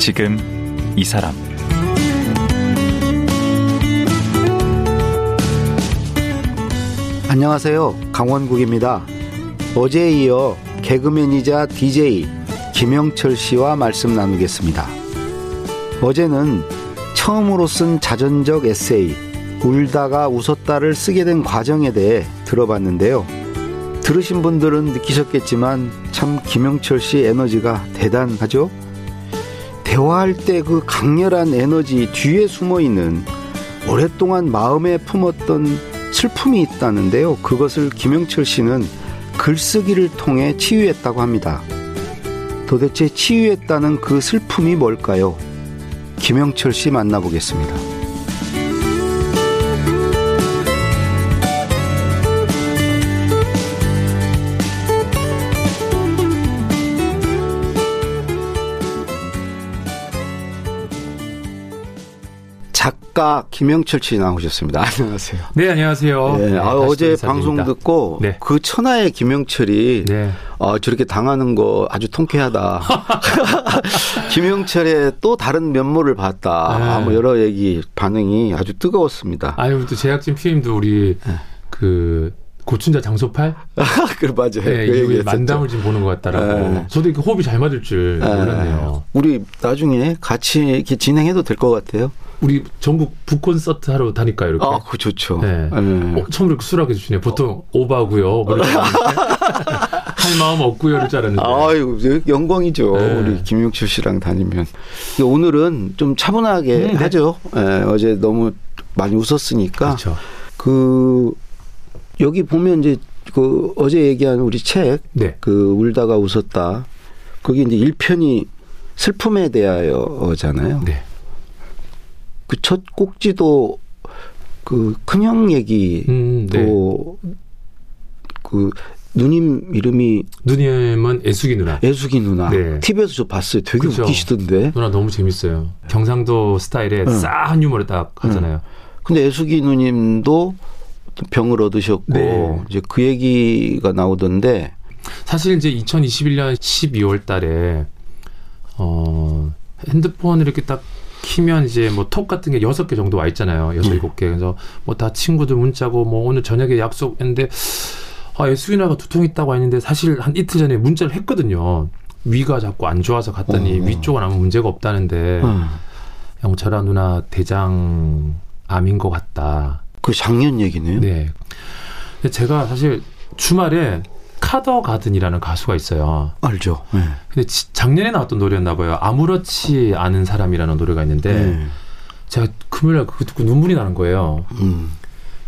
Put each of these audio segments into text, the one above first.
지금 이 사람 안녕하세요. 강원국입니다. 어제에 이어 개그맨이자 DJ 김영철 씨와 말씀 나누겠습니다. 어제는 처음으로 쓴 자전적 에세이 울다가 웃었다를 쓰게 된 과정에 대해 들어봤는데요. 들으신 분들은 느끼셨겠지만 참 김영철 씨 에너지가 대단하죠? 대화할 때 그 강렬한 에너지 뒤에 숨어 있는 오랫동안 마음에 품었던 슬픔이 있다는데요. 그것을 김영철 씨는 글쓰기를 통해 치유했다고 합니다. 도대체 치유했다는 그 슬픔이 뭘까요? 김영철 씨 만나보겠습니다. 작가 김영철 씨 나오셨습니다. 안녕하세요. 네, 안녕하세요. 네, 아, 어제 방송 듣고 네. 그 천하의 김영철이 네. 어, 저렇게 당하는 거 아주 통쾌하다. 김영철의 또 다른 면모를 봤다. 네. 뭐 여러 얘기 반응이 아주 뜨거웠습니다. 아니, 또 제작진 PM도 우리 네. 그 고춘자 장소팔? 그 맞아요. 네, 그 이후에 만담을 지금 보는 것 같다라고. 네. 저도 이렇게 호흡이 잘 맞을 줄 네. 몰랐네요. 우리 나중에 같이 이렇게 진행해도 될 것 같아요. 우리 전국 북콘서트 하러 다닐까요, 이렇게? 아, 그 좋죠. 네. 네. 어, 처음으로 이렇게 수락해 주시네요. 보통 오바고요. 뭐 할 마음 없고요, 이럴 줄 알았는데. 아유, 영광이죠. 네. 우리 김용철 씨랑 다니면. 오늘은 좀 차분하게 음, 네. 하죠. 네. 어제 너무 많이 웃었으니까. 그렇죠. 그 여기 보면 이제 그 어제 얘기한 우리 책, 네. 그 울다가 웃었다. 거기 이제 1편이 슬픔에 대하여잖아요. 네. 그 첫 꼭지도 그 큰형 얘기도 음, 네. 그 누님 이름이 누님은 애숙이 누나. 애숙이 누나. 네. TV에서 저 봤어요. 되게 그쵸. 웃기시던데. 누나 너무 재밌어요. 경상도 스타일의 응. 싸한 유머를 딱 하잖아요. 응. 근데 애숙이 누님도 병을 얻으셨고 네. 이제 그 얘기가 나오던데 사실 이제 2021년 12월 달에 어 핸드폰을 이렇게 딱 키면 이제 뭐 톡 같은 게 여섯 개 정도 와 있잖아요. 여섯 네. 일곱 개. 그래서 뭐 다 친구들 문자고 뭐 오늘 저녁에 약속했는데 아, 에스위나가 두통 있다고 했는데 사실 한 이틀 전에 문자를 했거든요. 위가 자꾸 안 좋아서 갔더니 어. 위쪽은 아무 문제가 없다는데 어. 영철아 누나 대장 암인 것 같다. 그 작년 얘기네요. 네. 제가 사실 주말에 카더 가든이라는 가수가 있어요. 알죠. 네. 근데 작년에 나왔던 노래였나 봐요. 아무렇지 않은 사람이라는 노래가 있는데 네. 제가 금요일 날 그거 듣고 눈물이 나는 거예요. 음.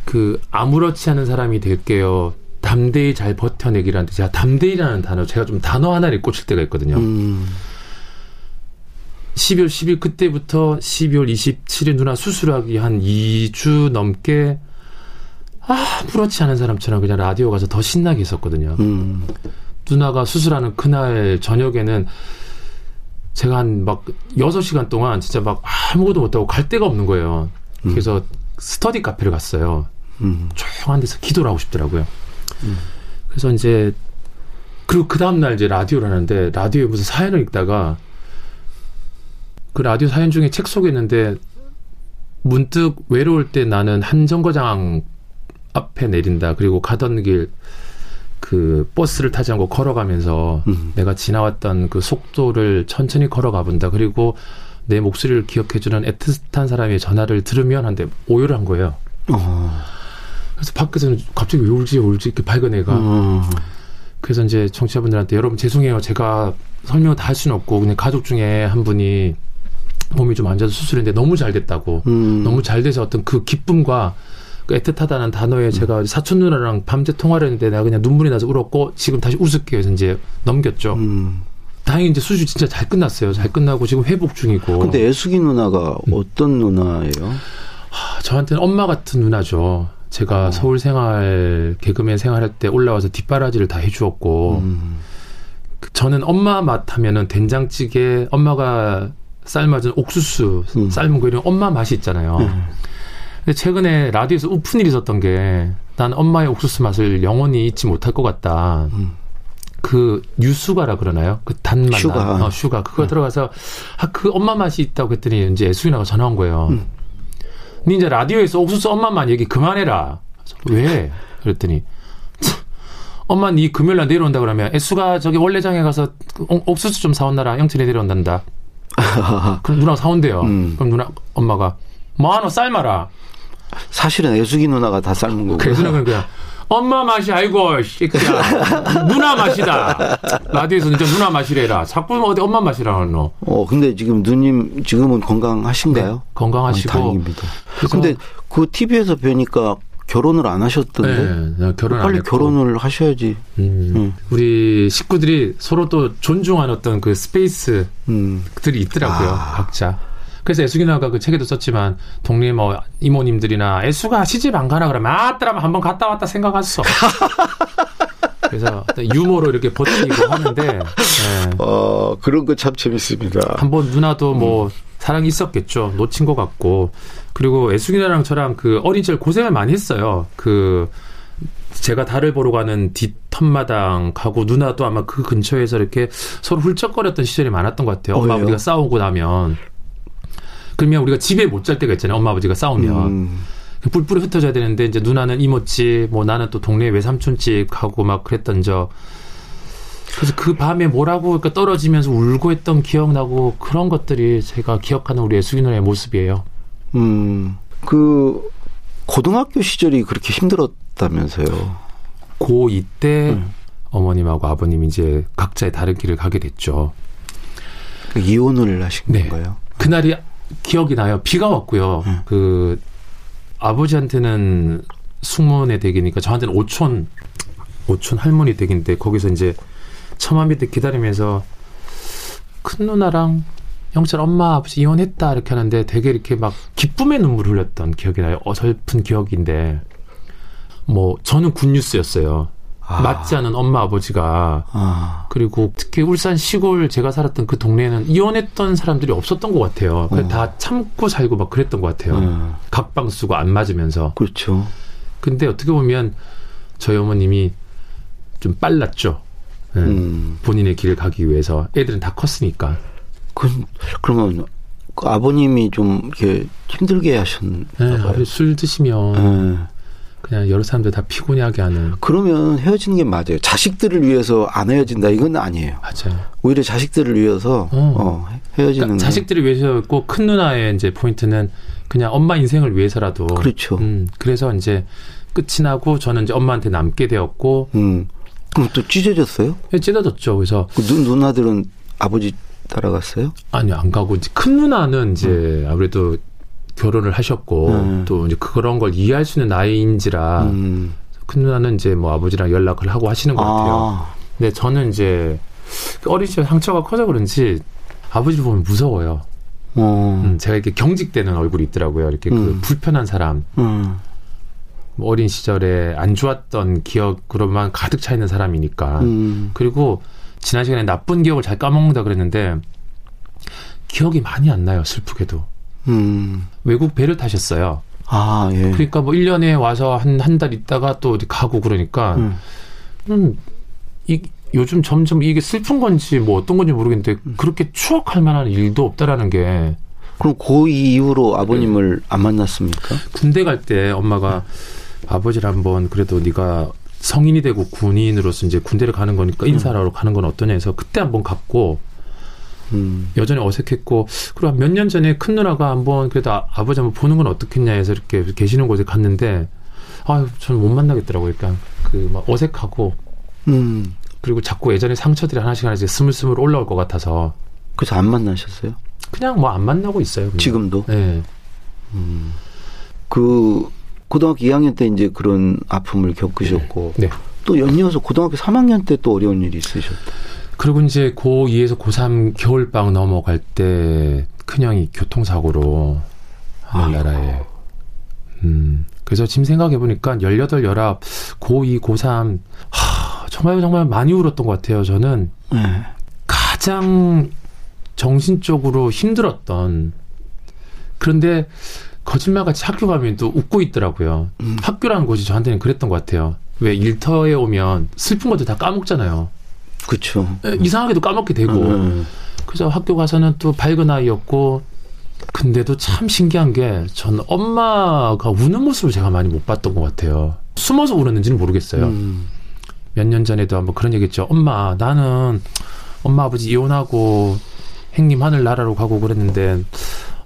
그 아무렇지 않은 사람이 될게요. 담대히 잘 버텨내기라는데 제가 담대히라는 단어 제가 좀 단어 하나를 꽂힐 때가 있거든요. 음. 12월 10일 그때부터 12월 27일 누나 수술하기 한 2주 넘게 아, 그렇지 않은 사람처럼 그냥 라디오 가서 더 신나게 있었거든요. 음. 누나가 수술하는 그날 저녁에는 제가 한막 6시간 동안 진짜 막 아무것도 못하고 갈 데가 없는 거예요. 음. 그래서 스터디 카페를 갔어요. 음. 조용한 데서 기도를 하고 싶더라고요. 음. 그래서 이제 그리고 그 다음날 이제 라디오를 하는데 라디오에 무슨 사연을 읽다가 그 라디오 사연 중에 책 속에 있는데 문득 외로울 때 나는 한 정거장 앞에 내린다. 그리고 가던 길 그 버스를 타지 않고 걸어가면서 음. 내가 지나왔던 그 속도를 천천히 걸어가 본다. 그리고 내 목소리를 기억해주는 애틋한 사람의 전화를 들으면 한데 오열을 한 거예요. 어. 그래서 밖에서는 갑자기 왜 울지 울지 이렇게 밝은 애가. 어. 그래서 이제 청취자분들한테 여러분 죄송해요. 제가 설명 다할 수는 없고 그냥 가족 중에 한 분이 몸이 좀 안 좋아서 수술했는데 너무 잘 됐다고. 음. 너무 잘 돼서 어떤 그 기쁨과 그 애틋하다는 단어에 음. 제가 사촌 누나랑 밤새 통화를 했는데 내가 그냥 눈물이 나서 울었고 지금 다시 웃을게요. 해서 이제 넘겼죠. 음. 다행히 이제 수술 진짜 잘 끝났어요. 잘 끝나고 지금 회복 중이고. 근데 애숙이 누나가 음. 어떤 누나예요? 하, 저한테는 엄마 같은 누나죠. 제가 어. 서울 생활 개그맨 생활할 때 올라와서 뒷바라지를 다 해주었고 음. 그 저는 엄마 맛 하면은 된장찌개 엄마가 삶아준 옥수수 음. 삶은 거 이런 엄마 맛이 있잖아요. 음. 근데 최근에 라디오에서 웃픈 일이 있었던 게 난 엄마의 옥수수 맛을 영원히 잊지 못할 것 같다. 음. 그 뉴슈가라 그러나요? 그 단맛 sugar. 어, sugar 그거 네. 들어가서 아, 그 엄마 맛이 있다고 했더니 이제 애숙이 누나가 전화 온 거예요. 음. 니 이제 라디오에서 옥수수 엄마 맛 얘기 그만해라. 왜? 그랬더니 엄마 니 금요일 날 내려온다 그러면 애수가 저기 원래장에 가서 옥수수 좀 사온다라 영천에 내려온단다. 그럼 누나가 사온대요. 음. 그럼 누나 엄마가 뭐하노 삶아라. 사실은 애숙이 누나가 다 삶은 거고. 그래서 그냥 엄마 맛이 아이고 새끼야 누나 맛이다 라디오에서 진짜 누나 맛이래라 자꾸 어디 엄마 맛이라 하노 어 근데 지금 누님 지금은 건강하신가요? 네, 건강하시고 어, 다행입니다. 근데 그 TV에서 뵈니까 결혼을 안 하셨던데 네, 결혼 빨리 결혼을 하셔야지. 음, 음. 우리 식구들이 서로 또 존중하는 어떤 그 스페이스들이 음. 있더라고요 아. 각자. 그래서 애수기 누나가 그 책에도 썼지만 동네 뭐 이모님들이나 애수가 시집 안 가나 그러면 아따라면 한번 갔다 왔다 생각했어. 그래서 유머로 이렇게 버티고 하는데 네. 어 그런 거 참 재밌습니다. 한번 누나도 뭐 음. 사랑이 있었겠죠. 놓친 것 같고 그리고 애수기 누나랑 저랑 그 어린 시절 고생을 많이 했어요. 그 제가 달을 보러 가는 뒷턴마당 가고 누나도 아마 그 근처에서 이렇게 서로 훌쩍거렸던 시절이 많았던 것 같아요. 엄마 아버지가 싸우고 나면 그러면 우리가 집에 못 잘 때가 있잖아요. 엄마 아버지가 싸우면. 음. 그 뿔뿔이 흩어져야 되는데 이제 누나는 이모집, 뭐 나는 또 동네 외삼촌집 가고 막 그랬던 적. 그래서 그 밤에 뭐라고 그러니까 떨어지면서 울고 했던 기억나고 그런 것들이 제가 기억하는 우리 예수기 누나의 모습이에요. 음. 그 고등학교 시절이 그렇게 힘들었다면서요. 고2 때 음. 어머님하고 아버님이 이제 각자의 다른 길을 가게 됐죠. 그 이혼을 하신 네. 건가요? 그날이 기억이 나요. 비가 왔고요. 음. 그 아버지한테는 숙모네 댁이니까 저한테는 오촌 오촌 할머니 댁인데 거기서 이제 처마 밑에 기다리면서 큰 누나랑 영철 엄마 아버지 이혼했다 이렇게 하는데 되게 이렇게 막 기쁨의 눈물 흘렸던 기억이 나요. 어설픈 기억인데 뭐 저는 굿뉴스였어요. 아. 맞지 않은 엄마 아버지가 아. 그리고 특히 울산 시골 제가 살았던 그 동네에는 이혼했던 사람들이 없었던 것 같아요. 어. 다 참고 살고 막 그랬던 것 같아요. 음. 각방 쓰고 안 맞으면서. 그렇죠. 근데 어떻게 보면 저희 어머님이 좀 빨랐죠. 네. 음. 본인의 길을 가기 위해서 애들은 다 컸으니까. 그, 그러면 그 아버님이 좀 이렇게 힘들게 하셨나요? 네, 술 드시면 네. 그냥 여러 사람들 다 피곤하게 하는. 그러면 헤어지는 게 맞아요. 자식들을 위해서 안 헤어진다 이건 아니에요. 맞아요. 오히려 자식들을 위해서 어. 어, 헤어지는. 그러니까 자식들을 위해서였고 큰 누나의 이제 포인트는 그냥 엄마 인생을 위해서라도. 그렇죠. 음, 그래서 이제 끝이 나고 저는 이제 엄마한테 남게 되었고. 음. 그럼 또 찢어졌어요? 네, 찢어졌죠. 그래서 그 누, 누나들은 아버지 따라갔어요? 아니요, 안 가고 이제 큰 누나는 이제 음. 아무래도 결혼을 하셨고 음. 또 이제 그런 걸 이해할 수 있는 나이인지라 음. 큰 누나는 이제 뭐 아버지랑 연락을 하고 하시는 것 같아요. 아. 근데 저는 이제 어린 시절 상처가 커서 그런지 아버지를 보면 무서워요. 어. 음, 제가 이렇게 경직되는 얼굴이 있더라고요. 이렇게 그 음. 불편한 사람. 음. 뭐 어린 시절에 안 좋았던 기억으로만 가득 차 있는 사람이니까. 음. 그리고 지난 시간에 나쁜 기억을 잘 까먹는다 그랬는데 기억이 많이 안 나요. 슬프게도. 음. 외국 배를 타셨어요. 아, 예. 그러니까 뭐 1년에 와서 한, 한 달 있다가 또 어디 가고 그러니까, 음. 음, 이, 요즘 점점 이게 슬픈 건지 뭐 어떤 건지 모르겠는데, 음. 그렇게 추억할 만한 일도 없다라는 게. 그럼 그 이후로 아버님을 네. 안 만났습니까? 군대 갈 때 엄마가 아버지를 한번 그래도 네가 성인이 되고 군인으로서 이제 군대를 가는 거니까 인사하러 음. 가는 건 어떠냐 해서 그때 한번 갔고, 음. 여전히 어색했고 그리고 몇 년 전에 큰 누나가 한번 그래도 아, 버지 한번 보는 건 어떻겠냐 해서 이렇게 계시는 곳에 갔는데 아 저는 못 만나겠더라고요. 그러니까 그 막 어색하고 음. 그리고 자꾸 예전에 상처들이 하나씩 하나씩 스물스물 올라올 것 같아서 그래서 안 만나셨어요? 그냥 뭐 안 만나고 있어요. 그냥. 지금도? 네. 음. 그 고등학교 2학년 때 이제 그런 아픔을 겪으셨고 네. 네. 또 연이어서 고등학교 3학년 때 또 어려운 일이 있으셨다. 그리고 이제 고2에서 고3 겨울방 넘어갈 때 큰형이 교통사고로 하늘나라에. 음. 그래서 지금 생각해보니까 18, 19, 고2, 고3, 하, 정말 정말 많이 울었던 것 같아요. 저는 네. 가장 정신적으로 힘들었던 그런데 거짓말같이 학교 가면 또 웃고 있더라고요. 음. 학교라는 곳이 저한테는 그랬던 것 같아요. 왜 일터에 오면 슬픈 것들 다 까먹잖아요. 그렇죠. 이상하게도 까먹게 되고. 음. 그래서 학교 가서는 또 밝은 아이였고 근데도 참 신기한 게전 엄마가 우는 모습을 제가 많이 못 봤던 것 같아요. 숨어서 울었는지는 모르겠어요. 음. 몇년 전에도 한번 그런 얘기 했죠. 엄마, 나는 엄마 아버지 이혼하고 행님 하늘 나라로 가고 그랬는데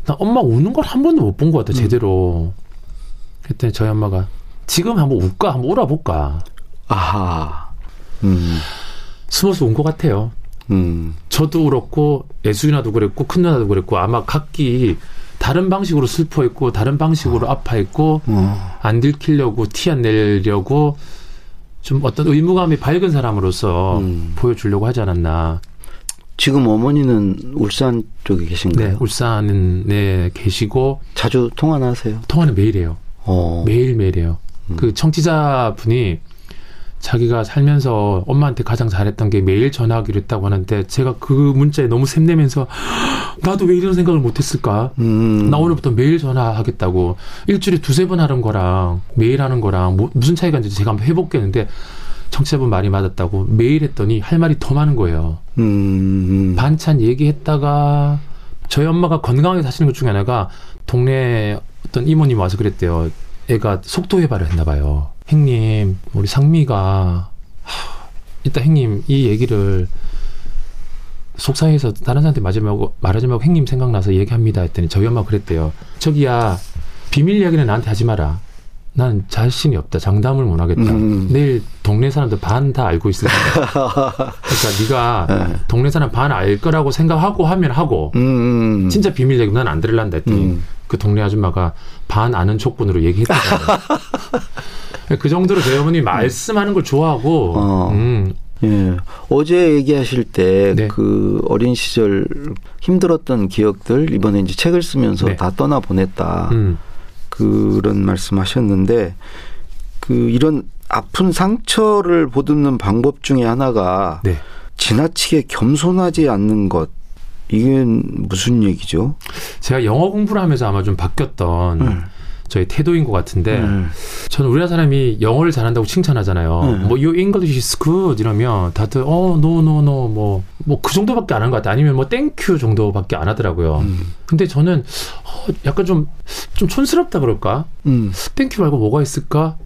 나 엄마 우는 걸 한 번도 못 본 것 같아, 음. 제대로. 그랬더니 저희 엄마가 지금 한번 울까? 한번 울어볼까? 아하. 음. 숨어서 운것 같아요. 음. 저도 그렇고 애수 누나도 그랬고 큰 누나도 그랬고 아마 각기 다른 방식으로 슬퍼했고 다른 방식으로 어. 아파했고 어. 안 들키려고 티 안 내려고 좀 어떤 의무감이 밝은 사람으로서 음. 보여주려고 하지 않았나. 지금 어머니는 울산 쪽에 계신가요? 네, 울산에 계시고 자주 통화나 하세요? 통화는 매일 해요. 어. 매일 매일 해요. 음. 그 청취자 분이 자기가 살면서 엄마한테 가장 잘했던 게 매일 전화하기로 했다고 하는데 제가 그 문자에 너무 샘내면서 나도 왜 이런 생각을 못했을까? 음. 나 오늘부터 매일 전화하겠다고 일주일에 두세 번 하는 거랑 매일 하는 거랑 뭐, 무슨 차이가 있는지 제가 한번 해볼겠는데 청취자분 말이 맞았다고 매일 했더니 할 말이 더 많은 거예요. 음. 반찬 얘기했다가 저희 엄마가 건강하게 사시는 것 중에 하나가 동네 어떤 이모님 와서 그랬대요. 애가 속도 해발을 했나 봐요. 행님, 우리 상미가 하, 일단 행님 이 얘기를 속상해서 다른 사람한테 말고 말하지 말고 행님 생각나서 얘기합니다 했더니 저희 엄마 그랬대요. 저기야 비밀 이야기는 나한테 하지 마라. 난 자신이 없다. 장담을 못 하겠다. 음. 내일 동네 사람들 반 다 알고 있을 거다. 그러니까 네가 네. 동네 사람 반 알 거라고 생각하고 하면 하고 음. 음, 음. 진짜 비밀 얘기면 난 안 들을란다 했더니 음. 그 동네 아줌마가 반 아는 촉분으로 얘기했다. 그 정도로 저희 어머니 말씀하는 걸 좋아하고. 어. 음. 예. 어제 얘기하실 때그 네. 그 어린 시절 힘들었던 기억들 이번에 이제 책을 쓰면서 네. 다 떠나 보냈다. 음. 그런 말씀하셨는데 그 이런 아픈 상처를 보듬는 방법 중에 하나가 네. 지나치게 겸손하지 않는 것. 이게 무슨 얘기죠? 제가 영어 공부를 하면서 아마 좀 바뀌었던 음. 저의 태도인 것 같은데 음. 저는 우리나라 사람이 영어를 잘한다고 칭찬하잖아요. 음. 뭐 your English is good 이러면 다들 어 no no no 뭐 뭐 그 정도밖에 안 한 것 같아. 아니면 뭐 thank you 정도밖에 안 하더라고요. 음. 근데 저는 어, 약간 좀좀 촌스럽다 그럴까? 음. thank you 말고 뭐가 있을까?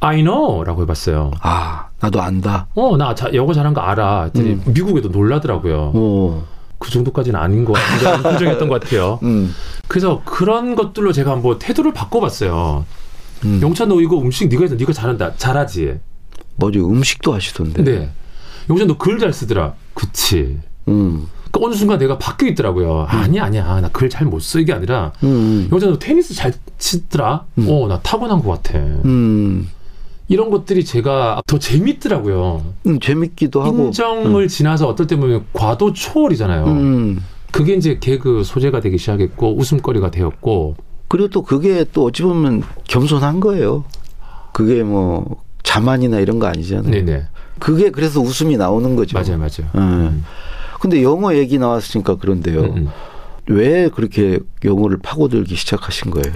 I know라고 해봤어요. 아 나도 안다. 어 나 영어 잘한 거 알아. 음. 미국 애도 놀라더라고요. 오. 그 정도까지는 아닌 것 같은데 긍정했던 것 같아요. 음. 그래서 그런 것들로 제가 한번 태도를 바꿔봤어요. 음. 영찬 너 이거 음식 네가 해서 네가 잘한다 잘하지. 맞아 음식도 하시던데. 네. 영찬 너 글 잘 쓰더라. 그치. 음. 그 어느 순간 내가 바뀌어 있더라고요. 음. 아니야 아니야 나 글 잘못써 이게 아니라 음. 음. 영찬 너 테니스 잘 치더라. 음. 어나 타고난 것 같아. 음. 이런 것들이 제가 더 재밌더라고요. 음, 재밌기도 하고. 인정을 음. 지나서 어떨 때 보면 과도 초월이잖아요. 음. 그게 이제 개그 소재가 되기 시작했고 웃음거리가 되었고. 그리고 또 그게 또 어찌 보면 겸손한 거예요. 그게 뭐 자만이나 이런 거 아니잖아요. 네네. 그게 그래서 웃음이 나오는 거죠. 맞아요, 맞아요. 음. 근데 영어 얘기 나왔으니까 그런데요. 음, 음. 왜 그렇게 영어를 파고들기 시작하신 거예요?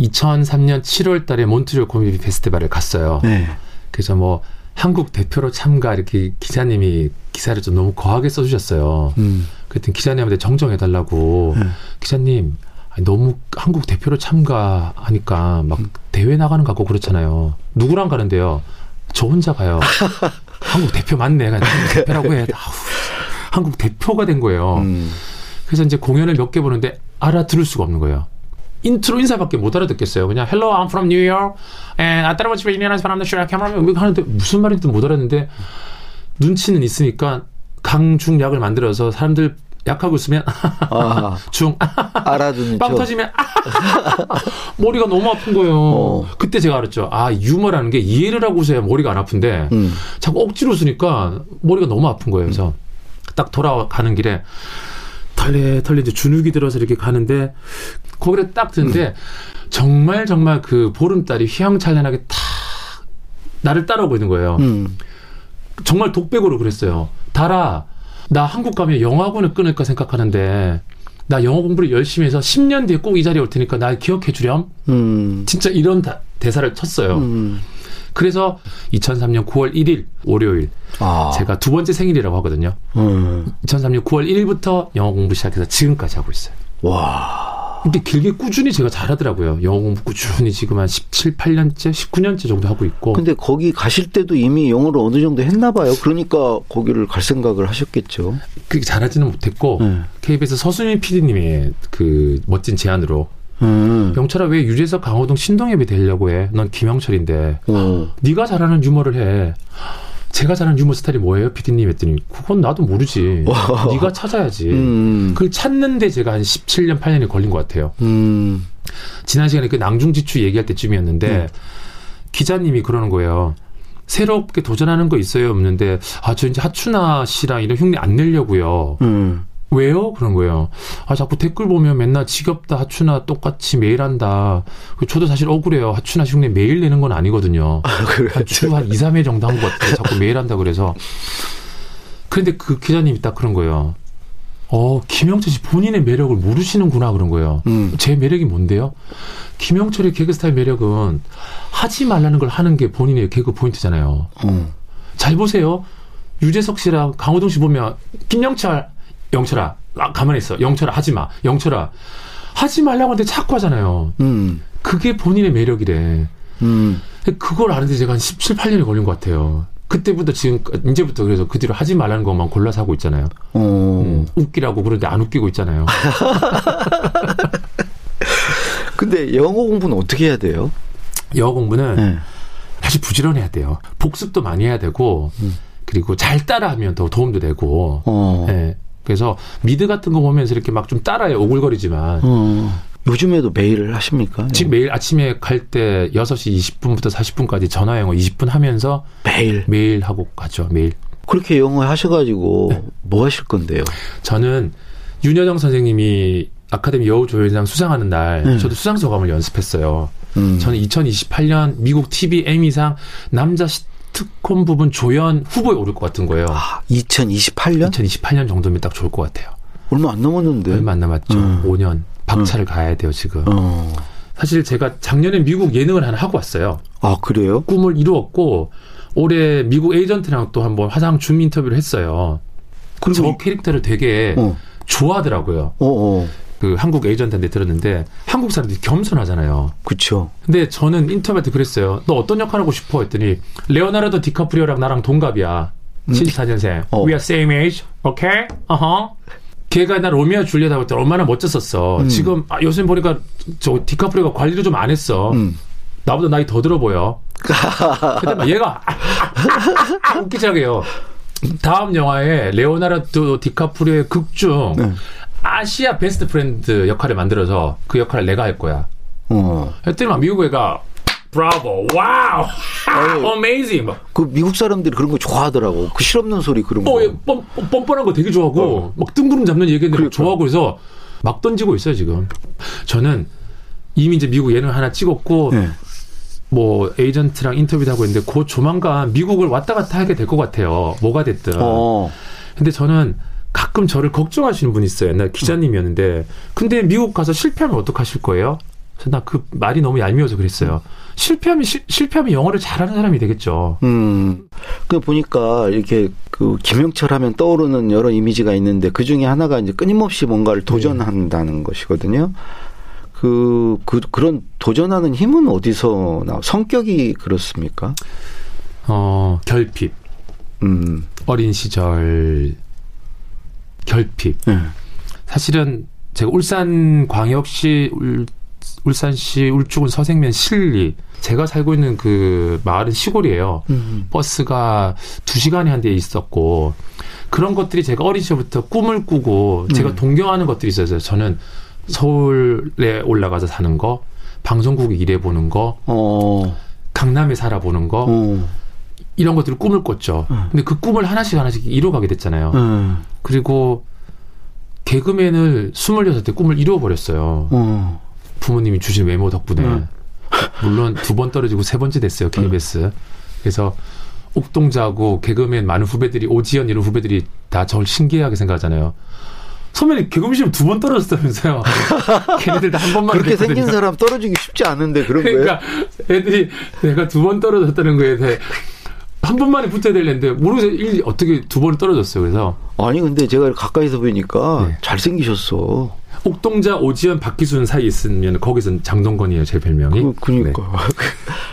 2003년 7월 달에 몬트리올 코미디 페스티벌을 갔어요. 네. 그래서 뭐 한국 대표로 참가 이렇게 기자님이 기사를 좀 너무 거하게 써주셨어요. 음. 그랬더니 기자님한테 정정해달라고 네. 기자님 너무 한국 대표로 참가하니까 막 음. 대회 나가는 거 같고 그렇잖아요. 누구랑 가는데요? 저 혼자 가요. 한국 대표 맞네. 한국 대표라고 해. 아우, 한국 대표가 된 거예요. 음. 그래서 이제 공연을 몇 개 보는데 알아들을 수가 없는 거예요. 인트로 인사밖에 못 알아듣겠어요. 그냥 Hello, I'm from New York, and I thought it was really nice, but I'm not sure I can remember. 하는데 무슨 말인지 못 알았는데 눈치는 있으니까 강중약을 만들어서 사람들 약하고 있으면 아, 중 알아듣는 빵 터지면 머리가 너무 아픈 거예요. 어. 그때 제가 알았죠. 아 유머라는 게 이해를 하고 웃어야 머리가 안 아픈데 음. 자꾸 억지로 웃으니까 머리가 너무 아픈 거예요. 그래서 음. 딱 돌아가는 길에 털레 털레 이제 주눅이 들어서 이렇게 가는데 거기를 딱 드는데 음. 정말 정말 그 보름달이 휘황찬란하게 탁 나를 따라오고 있는 거예요. 음. 정말 독백으로 그랬어요. 달아, 나 한국 가면 영어학원을 끊을까 생각하는데 나 영어 공부를 열심히 해서 10년 뒤에 꼭 이 자리에 올 테니까 날 기억해 주렴. 음. 진짜 이런 다, 대사를 쳤어요. 음. 그래서 2003년 9월 1일 월요일 아. 제가 두 번째 생일이라고 하거든요. 음. 2003년 9월 1일부터 영어 공부 시작해서 지금까지 하고 있어요. 와. 근데 길게 꾸준히 제가 잘하더라고요. 영어 공부 꾸준히 지금 한 17, 8년째, 19년째 정도 하고 있고. 근데 거기 가실 때도 이미 영어를 어느 정도 했나 봐요. 그러니까 거기를 갈 생각을 하셨겠죠. 그게 잘하지는 못했고 네. KBS 서수민 PD님의 그 멋진 제안으로 음. 영철아 왜 유재석 강호동 신동엽이 되려고 해? 넌 김영철인데. 음. 네가 잘하는 유머를 해. 제가 잘하는 유머 스타일이 뭐예요, 피디님 했더니 그건 나도 모르지. 네가 찾아야지. 음. 그걸 찾는데 제가 한 17년, 8년이 걸린 것 같아요. 음. 지난 시간에 그 낭중지추 얘기할 때쯤이었는데 음. 기자님이 그러는 거예요. 새롭게 도전하는 거 있어요? 없는데 아 저 이제 하춘아 씨랑 이런 흉내 안 내려고요. 음. 왜요? 그런 거예요. 아, 자꾸 댓글 보면 맨날 지겹다, 하추나 똑같이 매일 한다. 그 저도 사실 억울해요. 하추나 흉내 매일 내는 건 아니거든요. 아, 주한 2, 3회 정도 한 것 같아요. 자꾸 매일 한다 그래서. 그런데 그 기자님이 딱 그런 거예요. 어, 김영철 씨 본인의 매력을 모르시는구나 그런 거예요. 음. 제 매력이 뭔데요? 김영철의 개그 스타일 매력은 하지 말라는 걸 하는 게 본인의 개그 포인트잖아요. 음. 잘 보세요. 유재석 씨랑 강호동 씨 보면 김영철 영철아, 아, 가만히 있어. 영철아, 하지 마. 영철아, 하지 말라고 하는데 자꾸 하잖아요. 음. 그게 본인의 매력이래. 음. 그걸 아는데 제가 한 17, 8년이 걸린 것 같아요. 그때부터 지금, 이제부터 그래서 그 뒤로 하지 말라는 것만 골라서 하고 있잖아요. 어. 음, 웃기라고 그러는데 안 웃기고 있잖아요. 근데 영어 공부는 어떻게 해야 돼요? 영어 공부는 네. 사실 부지런해야 돼요. 복습도 많이 해야 되고, 음. 그리고 잘 따라하면 더 도움도 되고, 어. 네. 그래서 미드 같은 거 보면서 이렇게 막 좀 따라요. 오글거리지만. 어. 요즘에도 매일 하십니까? 지금 매일 아침에 갈 때 6시 20분부터 40분까지 전화 영어 20분 하면서 매일 매일 하고 가죠. 매일. 그렇게 영어 하셔가지고 네. 뭐 하실 건데요? 저는 윤여정 선생님이 아카데미 여우조연상 수상하는 날 네. 저도 수상 소감을 연습했어요. 음. 저는 2028년 미국 TV 에미상 남자 특콘 부분 조연 후보에 오를 것 같은 거예요. 아, 2028년? 2028년 정도면 딱 좋을 것 같아요. 얼마 안 남았는데. 얼마 안 남았죠. 음. 5년. 박차를 음. 가야 돼요, 지금. 어. 사실 제가 작년에 미국 예능을 하나 하고 왔어요. 아, 그래요? 꿈을 이루었고, 올해 미국 에이전트랑 또 한번 화상 줌 인터뷰를 했어요. 저 캐릭터를 되게 어. 좋아하더라고요. 어, 어. 그 한국 에이전트한테 들었는데 한국 사람들이 겸손하잖아요. 그렇죠. 근데 저는 인터뷰 때 그랬어요. 너 어떤 역할 하고 싶어 했더니 레오나르도 디카프리오랑 나랑 동갑이야. 음? 74년생. 어. We are same age. Okay? 어허. 걔가 나 로미오 줄리엣 할 때 얼마나 멋졌었어. 음. 지금 아, 요즘 보니까 저 디카프리오가 관리를 좀 안 했어. 음. 나보다 나이 더 들어 보여. 근데 막 얘가 웃기잖아요. 다음 영화에 레오나르도 디카프리오의 극중 네. 아시아 best friend 역할을 만들어서 그 역할을 내가 할 거야. 어. 했더니 막 미국 애가 브라보, wow, amazing. 그 미국 사람들이 그런 거 좋아하더라고. 그 실없는 소리 그런 거. 어, 예, 뻔, 뻔뻔한 거 되게 좋아하고 어. 막 뜬구름 잡는 얘기들 그러니까. 좋아하고 그래서 막 던지고 있어요 지금. 저는 이미 이제 미국 예능 하나 찍었고 네. 뭐 에이전트랑 인터뷰도 하고 있는데 곧 조만간 미국을 왔다 갔다 하게 될 것 같아요. 뭐가 됐든. 어. 근데 저는 가끔 저를 걱정하시는 분이 있어요. 옛날 기자님이었는데. 근데 미국 가서 실패하면 어떡하실 거예요? 나 그 말이 너무 얄미워서 그랬어요. 실패하면 시, 실패하면 영어를 잘하는 사람이 되겠죠. 음. 그 보니까 이렇게 그 김영철 하면 떠오르는 여러 이미지가 있는데 그 중에 하나가 이제 끊임없이 뭔가를 네. 도전한다는 네. 것이거든요. 그, 그, 그런 도전하는 힘은 어디서 나, 성격이 그렇습니까? 어, 결핍. 음. 어린 시절 결핍. 네. 사실은 제가 울산 광역시 울, 울산시 울주군 서생면 실리 제가 살고 있는 그 마을은 시골이에요. 음. 버스가 두 시간에 한 대 있었고 그런 것들이 제가 어린 시절부터 꿈을 꾸고 제가 음. 동경하는 것들이 있어서 저는 서울에 올라가서 사는 거, 방송국에 일해 보는 거, 어. 강남에 살아보는 거, 어. 이런 것들을 꿈을 꿨죠. 어. 근데 그 꿈을 하나씩 하나씩 이뤄가게 됐잖아요. 어. 그리고 개그맨을 26대 꿈을 이루어버렸어요. 어. 부모님이 주신 외모 덕분에. 어. 물론 두 번 떨어지고 세 번째 됐어요, KBS. 그래서 옥동자고 개그맨 많은 후배들이 오지연 이런 후배들이 다 저를 신기하게 생각하잖아요. 선배님 개그맨 시험 두 번 떨어졌다면서요. 걔네들 다 한 번만 그렇게 됐거든요. 생긴 사람 떨어지기 쉽지 않은데 그런 그러니까 거예요. 애들이 내가 두 번 떨어졌다는 거에 대해 한 번만에 붙어야 될는데 모르겠어요. 일, 어떻게 두번 떨어졌어요. 그래서 아니 근데 제가 가까이서 보니까 네. 잘생기셨어. 옥동자, 오지연, 박기순 사이 있으면 거기선 장동건이에요, 제 별명이. 그, 그니까. 네.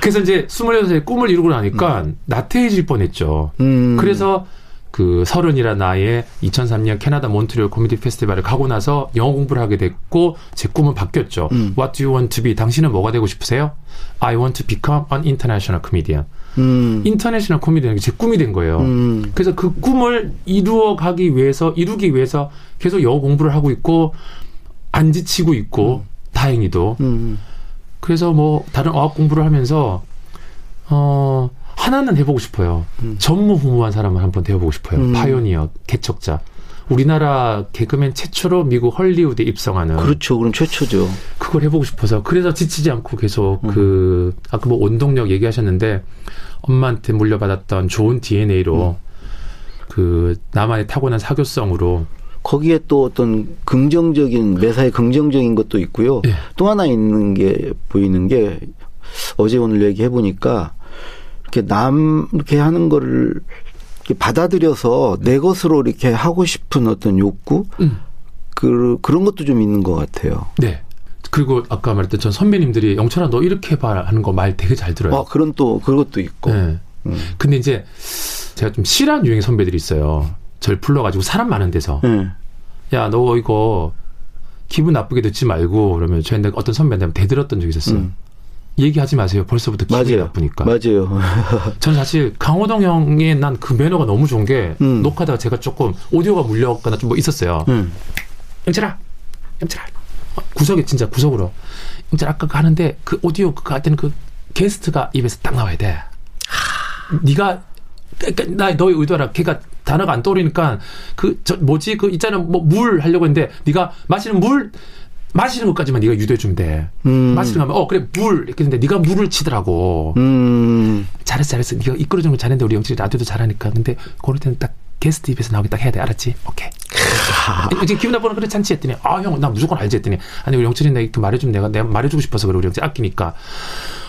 그래서 이제 26살에 꿈을 이루고 나니까 음. 나태해질 뻔했죠. 음. 그래서 그 서른이란 나이에 2003년 캐나다 몬트리올 코미디 페스티벌을 가고 나서 영어 공부를 하게 됐고 제 꿈은 바뀌었죠. 음. What do you want to be? 당신은 뭐가 되고 싶으세요? I want to become an international comedian. 음. international 코미디언이 제 꿈이 된 거예요. 음. 그래서 그 꿈을 이루어 가기 위해서 이루기 위해서 계속 영어 공부를 하고 있고 안 지치고 있고 음. 다행히도 음. 그래서 뭐 다른 어학 공부를 하면서 어 하나는 해보고 싶어요. 음. 전무후무한 사람을 한번 되어보고 싶어요. 음. 파이오니어, 개척자. 우리나라 개그맨 최초로 미국 헐리우드에 입성하는. 그렇죠. 그럼 최초죠. 그걸 해보고 싶어서. 그래서 지치지 않고 계속 음. 그, 아까 뭐 원동력 얘기하셨는데, 엄마한테 물려받았던 좋은 DNA로, 음. 그, 나만의 타고난 사교성으로. 거기에 또 어떤 긍정적인, 매사에 긍정적인 것도 있고요. 네. 또 하나 있는 게, 보이는 게, 어제 오늘 얘기해 보니까, 이렇게 남 이렇게 하는 거를 받아들여서 내 것으로 이렇게 하고 싶은 어떤 욕구 음. 그 그런 것도 좀 있는 것 같아요. 네. 그리고 아까 말했던 전 선배님들이 영철아 너 이렇게 봐 하는 거 말 되게 잘 들어요. 아, 그런 또 그것도 있고. 네. 음. 근데 이제 제가 좀 싫어하는 유형의 선배들이 있어요. 절 불러가지고 사람 많은 데서 네. 야너 이거 기분 나쁘게 듣지 말고 그러면 저한테 어떤 선배한테 대들었던 적이 있었어요. 음. 얘기하지 마세요. 벌써부터 기분이 맞아요. 나쁘니까. 맞아요. 저는 사실 강호동 형의 난 그 매너가 너무 좋은 게 음. 녹화다가 제가 조금 오디오가 물려거나 좀 뭐 있었어요. 음. 영철아, 영철아. 구석에 진짜 구석으로. 영철 아까 가는데 그 오디오 그거 할 때는 그 게스트가 입에서 딱 나와야 돼. 하. 네가 그러니까 나 너의 의도라 걔가 단어가 안 떠오르니까 그 저 뭐지 그 있잖아 뭐 물 하려고 했는데 네가 마시는 물 마시는 것까지만 네가 유도해 주면 돼. 음. 마시는 거 하면 어 그래 물 이렇게 했는데 네가 물을 치더라고. 음. 잘했어 잘했어. 네가 이끌어주는 거 잘했는데 우리 영철이 라디오도 잘하니까. 근데 그럴 때는 딱 게스트 입에서 나오게 딱 해야 돼. 알았지? 오케이. 이제 기분 나쁘는 그래 잔치 했더니 아 형 나 무조건 알지 했더니 아니 우리 영철이 내가 말해주면 내가 내가 말해주고 싶어서 그래 우리 영철 아끼니까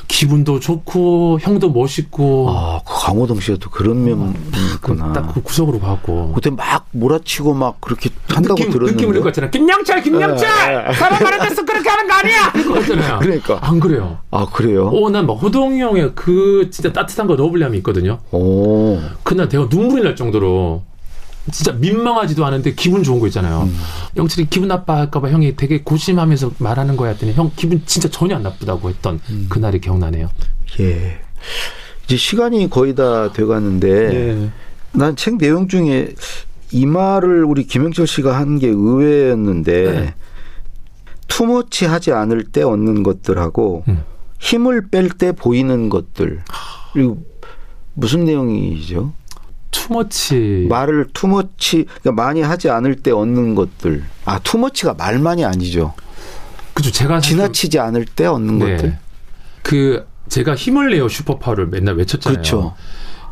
기분도 좋고 형도 멋있고. 아, 그 강호동 씨가 또 그런 면이 있구나. 딱 그 구석으로 가고. 그때 막 몰아치고 막 그렇게 한다고 느낌, 들었는데. 느낌을 낼것 같잖아. 김영철, 김영철! 네. 사람 말해줬어 그렇게 하는 거 아니야! 그거잖아요. 그러니까. 안 그래요. 아, 그래요? 오, 난 막 호동이 형의 그 진짜 따뜻한 거 lovely함이 있거든요. 오. 그날 내가 눈물이 날 정도로 진짜 민망하지도 않은데 기분 좋은 거 있잖아요. 음. 영철이 기분 나빠할까봐 형이 되게 고심하면서 말하는 거야 했더니 형 기분 진짜 전혀 안 나쁘다고 했던 음. 그날이 기억나네요. 예. 이제 시간이 거의 다 돼가는데 예. 난책 내용 중에 이 말을 우리 김영철 씨가 한 게 의외였는데 네. 투머치 하지 않을 때 얻는 것들하고 음. 힘을 뺄 때 보이는 것들 그리고 무슨 내용이죠? 투머치 말을 투머치 그러니까 많이 하지 않을 때 얻는 것들. 아 투머치가 말만이 아니죠. 그죠. 제가 지나치지 않을 때 얻는 네. 것들. 그 제가 힘을 내요 슈퍼파워를 맨날 외쳤잖아요. 그렇죠.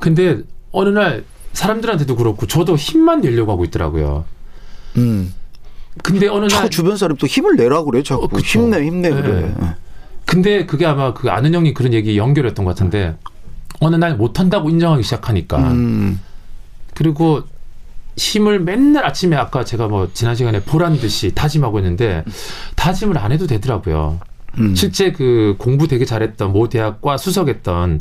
근데 어느 날 사람들한테도 그렇고 저도 힘만 내려고 하고 있더라고요. 음. 근데 어느 날 주변 사람 또 힘을 내라고 그래 자꾸 어, 힘내 힘내 네. 그래. 근데 그게 아마 그 아는 형이 그런 얘기 연결했던 것 같은데 어느 날 못한다고 인정하기 시작하니까 음. 그리고 힘을 맨날 아침에 아까 제가 뭐 지난 시간에 보란 듯이 다짐하고 있는데 다짐을 안 해도 되더라고요. 음. 실제 그 공부 되게 잘했던 모 대학과 수석했던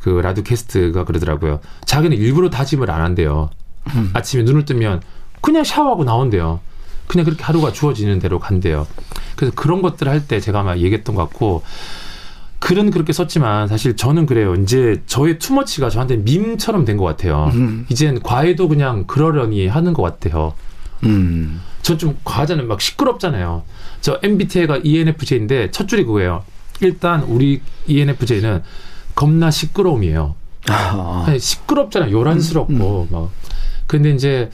그 라디오 캐스트가 그러더라고요. 자기는 일부러 다짐을 안 한대요. 음. 아침에 눈을 뜨면 그냥 샤워하고 나온대요. 그냥 그렇게 하루가 주어지는 대로 간대요. 그래서 그런 것들 할 때 제가 아마 얘기했던 것 같고 글은 그렇게 썼지만 사실 저는 그래요. 이제 저의 투머치가 저한테 밈처럼 된 것 같아요. 음. 이젠 과외도 그냥 그러려니 하는 것 같아요. 음. 전 좀 과하잖아요. 막 시끄럽잖아요. 저 MBTI가 ENFJ인데 첫 줄이 그거예요. 일단 우리 ENFJ는 겁나 시끄러움이에요. 아. 시끄럽잖아요. 요란스럽고 음. 막. 근데 이제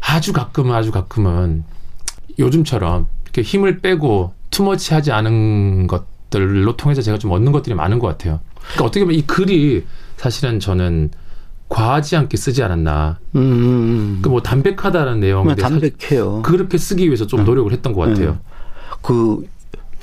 아주 가끔은 아주 가끔은 요즘처럼 이렇게 힘을 빼고 투머치 하지 않은 것 것들로 통해서 제가 좀 얻는 것들이 많은 것 같아요. 그러니까 어떻게 보면 이 글이 사실은 저는 과하지 않게 쓰지 않았나. 음, 음, 음. 그뭐 담백하다는 내용인데 담백해요. 그렇게 쓰기 위해서 좀 네. 노력을 했던 것 같아요. 네. 그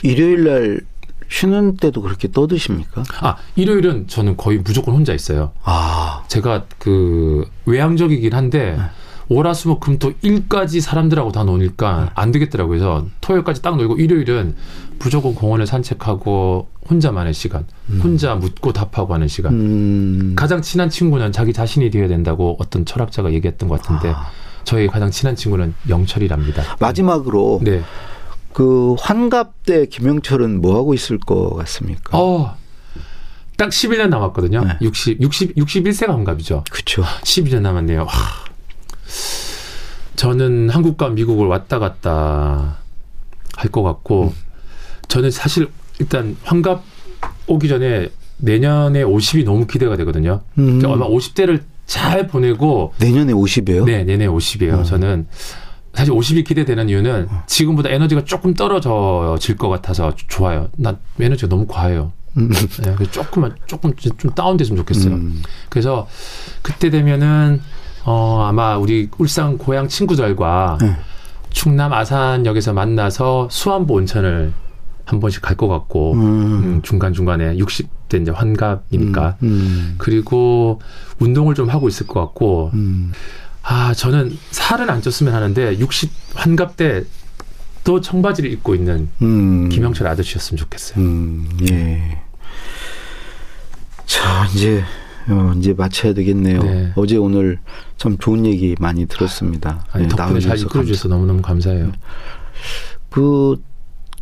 일요일 날 쉬는 때도 그렇게 떠드십니까? 아 일요일은 저는 거의 무조건 혼자 있어요. 아 제가 그 외향적이긴 한데 네. 월화수목금토 일까지 사람들하고 다 노니까 네. 안 되겠더라고요. 그래서 토요일까지 딱 놀고 일요일은 무조건 공원을 산책하고 혼자만의 시간, 음. 혼자 묻고 답하고 하는 시간. 음. 가장 친한 친구는 자기 자신이 되어야 된다고 어떤 철학자가 얘기했던 것 같은데 아. 저희 가장 친한 친구는 영철이랍니다. 마지막으로 네. 그 환갑 때 김영철은 뭐 하고 있을 것 같습니까? 어. 딱 11년 남았거든요. 네. 60, 60, 61세가 환갑이죠. 그렇죠. 12년 남았네요. 와. 저는 한국과 미국을 왔다 갔다 할 것 같고, 음. 저는 사실 일단 환갑 오기 전에 내년에 50이 너무 기대가 되거든요. 음. 그러니까 아마 50대를 잘 보내고 내년에 50이에요? 네, 내년에 50이에요. 어. 저는 사실 50이 기대되는 이유는 어. 지금보다 에너지가 조금 떨어져질 것 같아서 좋아요. 난 에너지가 너무 과해요. 음. 네, 조금만 조금 좀 다운됐으면 좋겠어요. 음. 그래서 그때 되면은 어 아마 우리 울산 고향 친구들과 네. 충남 아산역에서 만나서 수안보 온천을 한 번씩 갈 것 같고 음. 음, 중간 중간에 60대 이제 환갑이니까 음, 음. 그리고 운동을 좀 하고 있을 것 같고 음. 아 저는 살은 안 쪘으면 하는데 60 환갑 때 또 청바지를 입고 있는 음. 김영철 아저씨였으면 좋겠어요. 예. 자 이제 어, 이제 마쳐야 되겠네요. 네. 어제 오늘 참 좋은 얘기 많이 들었습니다. 아니, 네, 덕분에 잘 이끌어주셔서 너무너무 감사해요. 그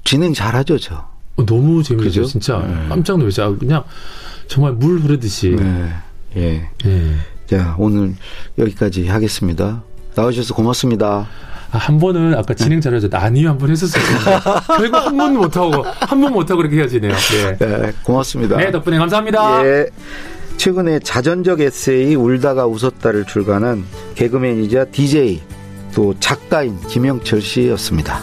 진행 잘하죠, 저. 어, 너무 재밌죠, 진짜 네. 깜짝 놀랐어요. 그냥 정말 물 흐르듯이. 네. 예. 예. 자 오늘 여기까지 하겠습니다. 나와주셔서 고맙습니다. 아, 한 번은 아까 진행 잘하셨다. 아니요, 한 번 했었어요. 결국 한 번 못하고, 한 번 못하고 그렇게 헤어지네요. 네. 네. 고맙습니다. 네, 덕분에 감사합니다. 예. 최근에 자전적 에세이 울다가 웃었다를 출간한 개그맨이자 DJ 또 작가인 김영철 씨였습니다.